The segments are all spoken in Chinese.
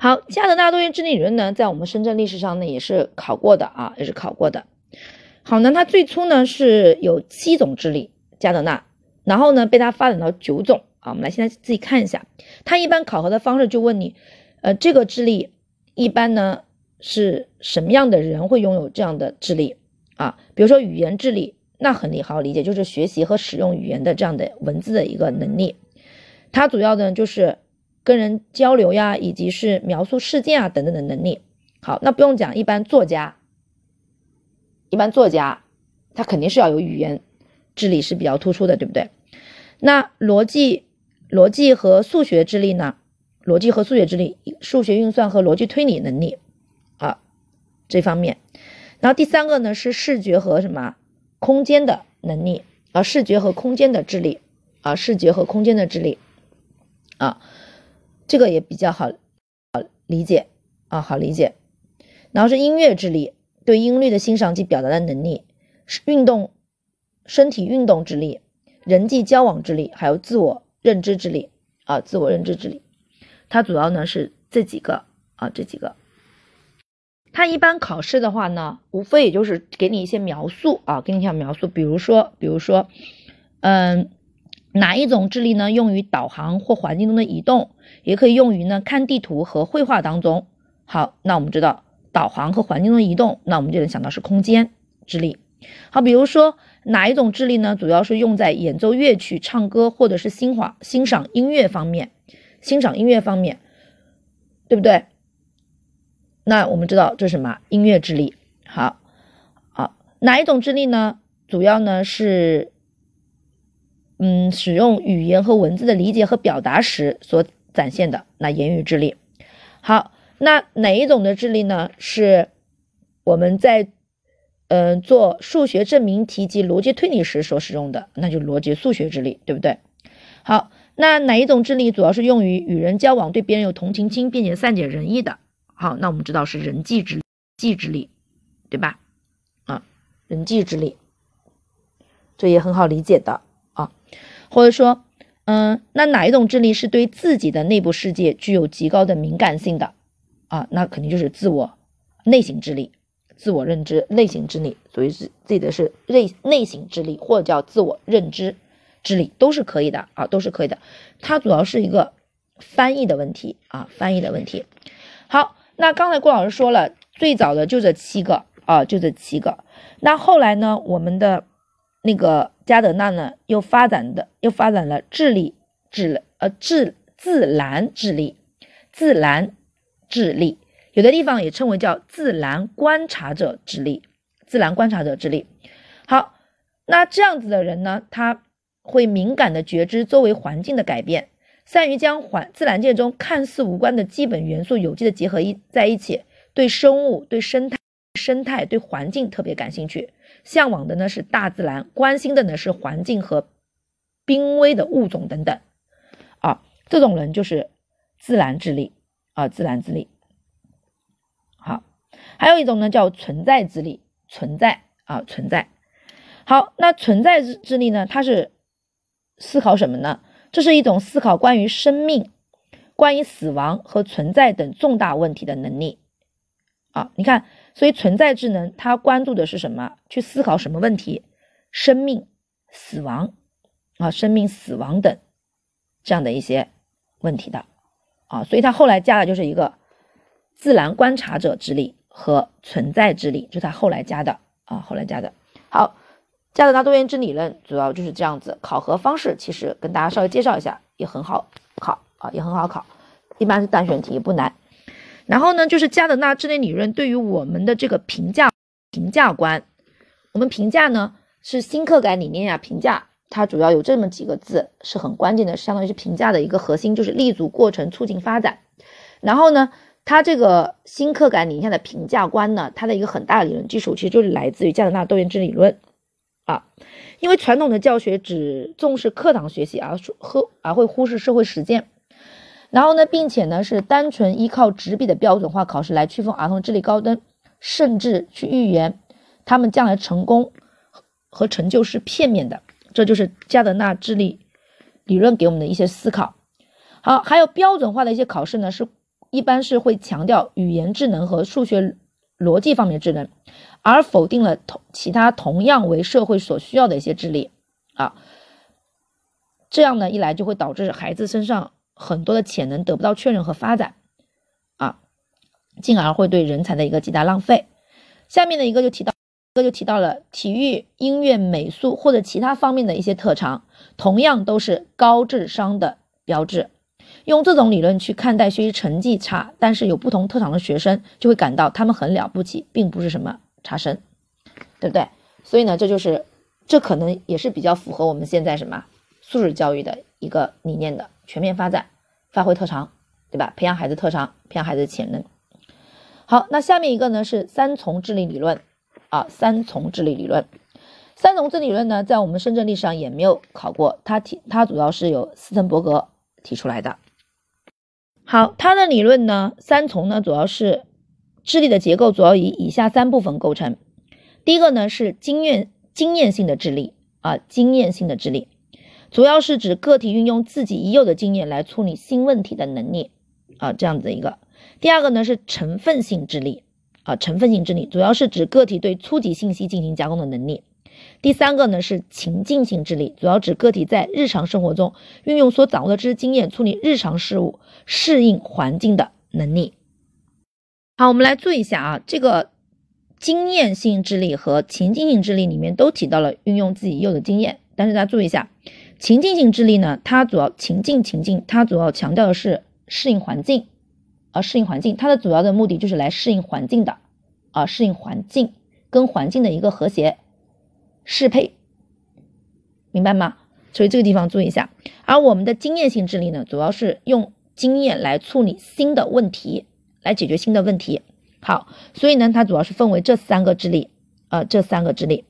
好，加德纳多元智力理论呢，在我们深圳历史上呢也是考过的啊，也是考过的。好呢，它最初呢是有七种智力，加德纳，然后呢被它发展到九种啊。我们来现在自己看一下，它一般考核的方式就问你，呃，这个智力一般呢是什么样的人会拥有这样的智力啊？比如说语言智力，那很理好理解，就是学习和使用语言的这样的文字的一个能力，它主要的就是。跟人交流呀，以及是描述事件啊等等的能力。好，那不用讲，一般作家，一般作家，他肯定是要有语言智力是比较突出的，对不对？那逻辑、逻辑和数学智力呢？逻辑和数学智力，数学运算和逻辑推理能力啊这方面。然后第三个呢是视觉和什么空间的能力啊，视觉和空间的智力啊，视觉和空间的智力啊。这个也比较好，好理解啊，好理解。然后是音乐智力，对音律的欣赏及表达的能力；是运动，身体运动智力；人际交往智力，还有自我认知智力啊，自我认知智力。它主要呢是这几个啊，这几个。它一般考试的话呢，无非也就是给你一些描述啊，给你一些描述，比如说，比如说，嗯。哪一种智力呢？用于导航或环境中的移动，也可以用于呢看地图和绘画当中。好，那我们知道导航和环境中的移动，那我们就能想到是空间智力。好，比如说哪一种智力呢？主要是用在演奏乐曲、唱歌或者是欣赏欣赏音乐方面，欣赏音乐方面，对不对？那我们知道这是什么？音乐智力。好，好，哪一种智力呢？主要呢是。嗯，使用语言和文字的理解和表达时所展现的那言语智力。好，那哪一种的智力呢？是我们在嗯做数学证明题及逻辑推理时所使用的，那就逻辑数学智力，对不对？好，那哪一种智力主要是用于与人交往，对别人有同情心，并且善解人意的？好，那我们知道是人际智际智力，对吧？啊，人际智力，这也很好理解的。啊或者说，嗯，那哪一种智力是对自己的内部世界具有极高的敏感性的啊？那肯定就是自我内型智力、自我认知内型智力，所以是自己的是内内型智力，或者叫自我认知智力，都是可以的啊，都是可以的。它主要是一个翻译的问题啊，翻译的问题。好，那刚才郭老师说了，最早的就这七个啊，就这七个。那后来呢，我们的。那个加德纳呢，又发展的又发展了智力智呃智自然智力，自然智力，有的地方也称为叫自然观察者智力，自然观察者智力。好，那这样子的人呢，他会敏感的觉知周围环境的改变，善于将环自然界中看似无关的基本元素有机的结合一在一起，对生物、对生态、生态、对环境特别感兴趣。向往的呢是大自然，关心的呢是环境和濒危的物种等等，啊，这种人就是自然智力啊，自然智力。好，还有一种呢叫存在智力，存在啊，存在。好，那存在智智力呢，它是思考什么呢？这是一种思考关于生命、关于死亡和存在等重大问题的能力。啊，你看。所以存在智能，它关注的是什么？去思考什么问题？生命、死亡啊，生命、死亡等这样的一些问题的啊。所以它后来加的就是一个自然观察者之力和存在之力，就它后来加的啊，后来加的。好，加德纳多元智理论主要就是这样子。考核方式其实跟大家稍微介绍一下，也很好考啊，也很好考，一般是单选题，不难。然后呢，就是加德纳智力理论对于我们的这个评价评价观，我们评价呢是新课改理念呀，评价它主要有这么几个字是很关键的，相当于是评价的一个核心，就是立足过程，促进发展。然后呢，它这个新课改理念的评价观呢，它的一个很大的理论基础其实就是来自于加德纳多元智理论啊，因为传统的教学只重视课堂学习，而忽而会忽视社会实践。然后呢，并且呢是单纯依靠纸笔的标准化考试来区分儿童智力高低，甚至去预言他们将来成功和成就是片面的。这就是加德纳智力理论给我们的一些思考。好，还有标准化的一些考试呢，是一般是会强调语言智能和数学逻辑方面的智能，而否定了同其他同样为社会所需要的一些智力啊。这样呢，一来就会导致孩子身上很多的潜能得不到确认和发展啊，进而会对人才的一个极大浪费。下面的一个就提到，一个就提到了体育、音乐、美术或者其他方面的一些特长，同样都是高智商的标志。用这种理论去看待学习成绩差但是有不同特长的学生，就会感到他们很了不起，并不是什么差生，对不对？所以呢，这就是这可能也是比较符合我们现在什么素质教育的一个理念的全面发展，发挥特长，对吧？培养孩子特长，培养孩子的潜能。好，那下面一个呢是三重智力理论啊，三重智力理论，三重智力理论呢，在我们深圳历史上也没有考过，它提它主要是由斯滕伯格提出来的。好，它的理论呢，三重呢，主要是智力的结构主要以以下三部分构成。第一个呢是经验经验性的智力啊，经验性的智力，主要是指个体运用自己已有的经验来处理新问题的能力啊，这样子一个。第二个呢是成分性智力啊，成分性智力主要是指个体对初级信息进行加工的能力。第三个呢是情境性智力，主要指个体在日常生活中运用所掌握的知识经验处理日常事务、适应环境的能力。好，我们来注意一下啊，这个经验性智力和情境性智力里面都提到了运用自己已有的经验，但是大家注意一下，情境性智力呢，它主要情境情境，它主要强调的是适应环境，啊，适应环境，它的主要的目的就是来适应环境的，啊，适应环境跟环境的一个和谐。适配，明白吗？所以这个地方注意一下。而我们的经验性智力呢，主要是用经验来处理新的问题，来解决新的问题。好，所以呢，它主要是分为这三个智力，呃，这三个智力。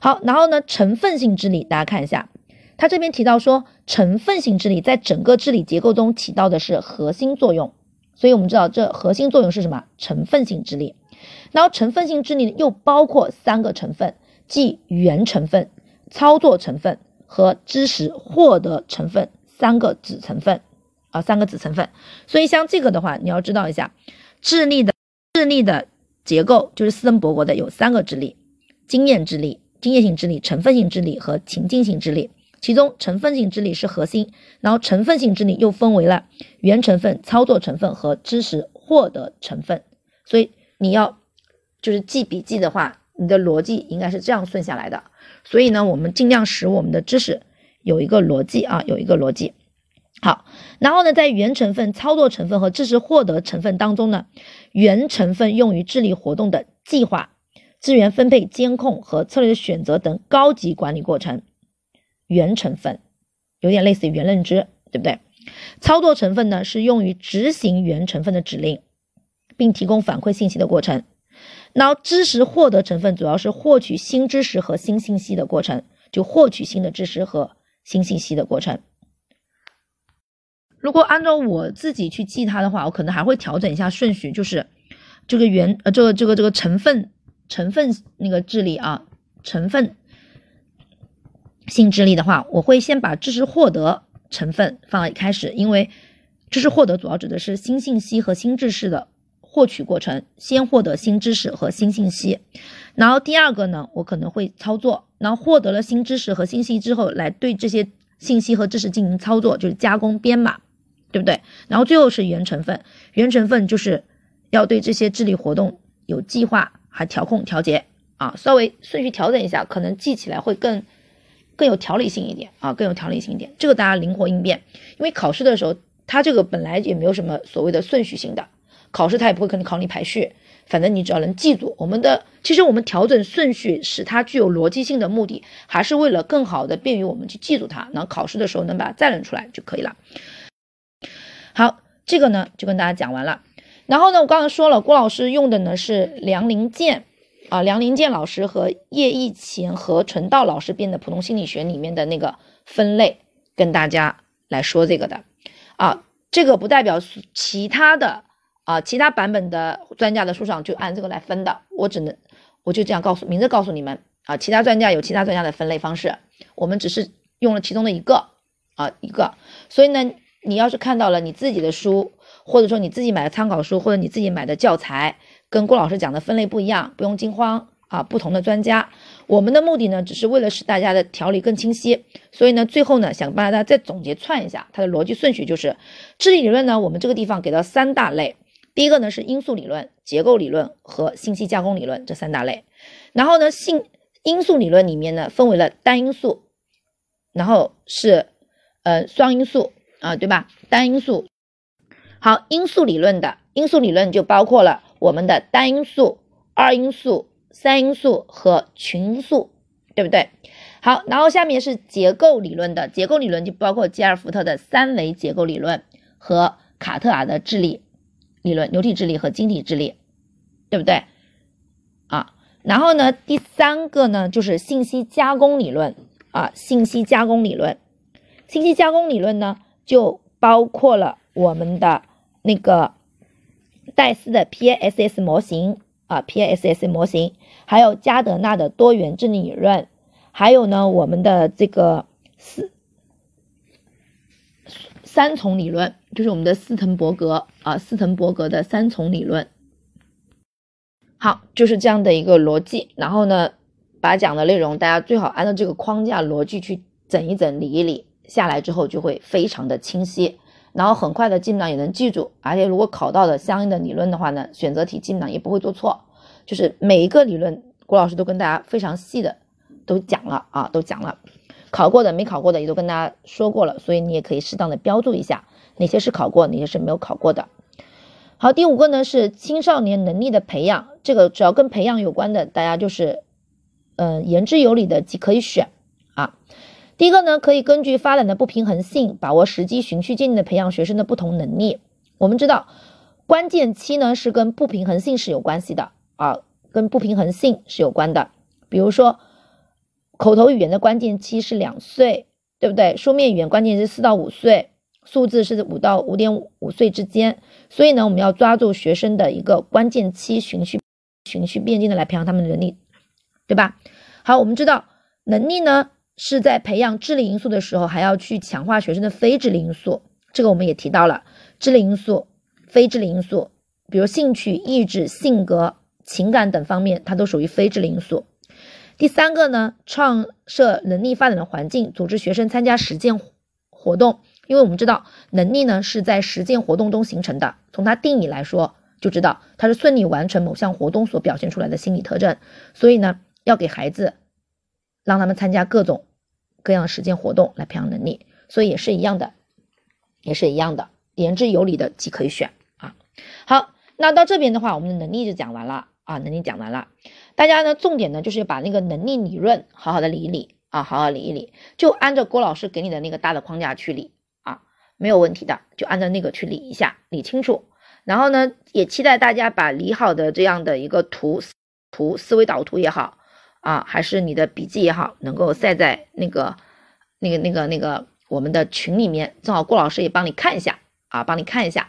好，然后呢，成分性智力，大家看一下，它这边提到说，成分性智力在整个智力结构中起到的是核心作用。所以我们知道这核心作用是什么？成分性智力。然后成分性智力又包括三个成分。即原成分、操作成分和知识获得成分三个子成分啊，三个子成分。所以像这个的话，你要知道一下，智力的智力的结构就是斯滕伯格的有三个智力：经验智力、经验性智力、成分性智力和情境性智力。其中成分性智力是核心，然后成分性智力又分为了原成分、操作成分和知识获得成分。所以你要就是记笔记的话。你的逻辑应该是这样顺下来的，所以呢，我们尽量使我们的知识有一个逻辑啊，有一个逻辑。好，然后呢，在原成分、操作成分和知识获得成分当中呢，原成分用于智力活动的计划、资源分配、监控和策略的选择等高级管理过程。原成分有点类似于原认知，对不对？操作成分呢，是用于执行原成分的指令，并提供反馈信息的过程。然后知识获得成分主要是获取新知识和新信息的过程，就获取新的知识和新信息的过程。如果按照我自己去记它的话，我可能还会调整一下顺序，就是这个原呃这个这个这个成分成分那个智力啊，成分性智力的话，我会先把知识获得成分放在开始，因为知识获得主要指的是新信息和新知识的。获取过程，先获得新知识和新信息，然后第二个呢，我可能会操作，然后获得了新知识和信息之后，来对这些信息和知识进行操作，就是加工编码，对不对？然后最后是原成分，原成分就是要对这些智力活动有计划，还调控调节啊，稍微顺序调整一下，可能记起来会更更有条理性一点啊，更有条理性一点。这个大家灵活应变，因为考试的时候，它这个本来也没有什么所谓的顺序性的。考试它也不会跟你考你排序，反正你只要能记住我们的。其实我们调整顺序，使它具有逻辑性的目的，还是为了更好的便于我们去记住它，然后考试的时候能把它再认出来就可以了。好，这个呢就跟大家讲完了。然后呢，我刚才说了，郭老师用的呢是梁林健啊，梁林健老师和叶益乾和陈道老师编的《普通心理学》里面的那个分类，跟大家来说这个的啊，这个不代表其他的。啊，其他版本的专家的书上就按这个来分的，我只能我就这样告诉，明着告诉你们啊，其他专家有其他专家的分类方式，我们只是用了其中的一个啊一个，所以呢，你要是看到了你自己的书，或者说你自己买的参考书，或者你自己买的教材跟郭老师讲的分类不一样，不用惊慌啊。不同的专家，我们的目的呢，只是为了使大家的条理更清晰。所以呢，最后呢，想帮大家再总结串一下它的逻辑顺序，就是智力理论呢，我们这个地方给到三大类。第一个呢是因素理论、结构理论和信息加工理论这三大类。然后呢，信因素理论里面呢分为了单因素，然后是呃双因素啊，对吧？单因素。好，因素理论的因素理论就包括了我们的单因素、二因素、三因素和群因素，对不对？好，然后下面是结构理论的结构理论就包括吉尔福特的三维结构理论和卡特尔的智力。理论流体智力和晶体智力，对不对啊？然后呢，第三个呢就是信息加工理论啊，信息加工理论，信息加工理论呢就包括了我们的那个戴斯的 PASS 模型啊，PASS 模型，还有加德纳的多元智力理论，还有呢我们的这个四。三重理论就是我们的斯滕伯格啊，斯滕伯格的三重理论。好，就是这样的一个逻辑。然后呢，把讲的内容大家最好按照这个框架逻辑去整一整、理一理，下来之后就会非常的清晰。然后很快的基本上也能记住，而且如果考到的相应的理论的话呢，选择题基本上也不会做错。就是每一个理论，郭老师都跟大家非常细的都讲了啊，都讲了。考过的没考过的也都跟大家说过了，所以你也可以适当的标注一下哪些是考过，哪些是没有考过的。好，第五个呢是青少年能力的培养，这个只要跟培养有关的，大家就是嗯言之有理的即可以选啊。第一个呢可以根据发展的不平衡性，把握时机，循序渐进的培养学生的不同能力。我们知道关键期呢是跟不平衡性是有关系的啊，跟不平衡性是有关的，比如说。口头语言的关键期是两岁，对不对？书面语言关键是四到五岁，数字是五到五点五岁之间。所以呢，我们要抓住学生的一个关键期，循序循序渐进的来培养他们的能力，对吧？好，我们知道能力呢是在培养智力因素的时候，还要去强化学生的非智力因素。这个我们也提到了，智力因素、非智力因素，比如兴趣、意志、性格、情感等方面，它都属于非智力因素。第三个呢，创设能力发展的环境，组织学生参加实践活动。因为我们知道，能力呢是在实践活动中形成的。从它定义来说，就知道它是顺利完成某项活动所表现出来的心理特征。所以呢，要给孩子让他们参加各种各样实践活动来培养能力。所以也是一样的，也是一样的，言之有理的即可以选啊。好，那到这边的话，我们的能力就讲完了啊，能力讲完了。大家呢，重点呢就是把那个能力理论好好的理一理啊，好好理一理，就按照郭老师给你的那个大的框架去理啊，没有问题的，就按照那个去理一下，理清楚。然后呢，也期待大家把理好的这样的一个图图思维导图也好啊，还是你的笔记也好，能够晒在那个那个那个那个我们的群里面，正好郭老师也帮你看一下啊，帮你看一下。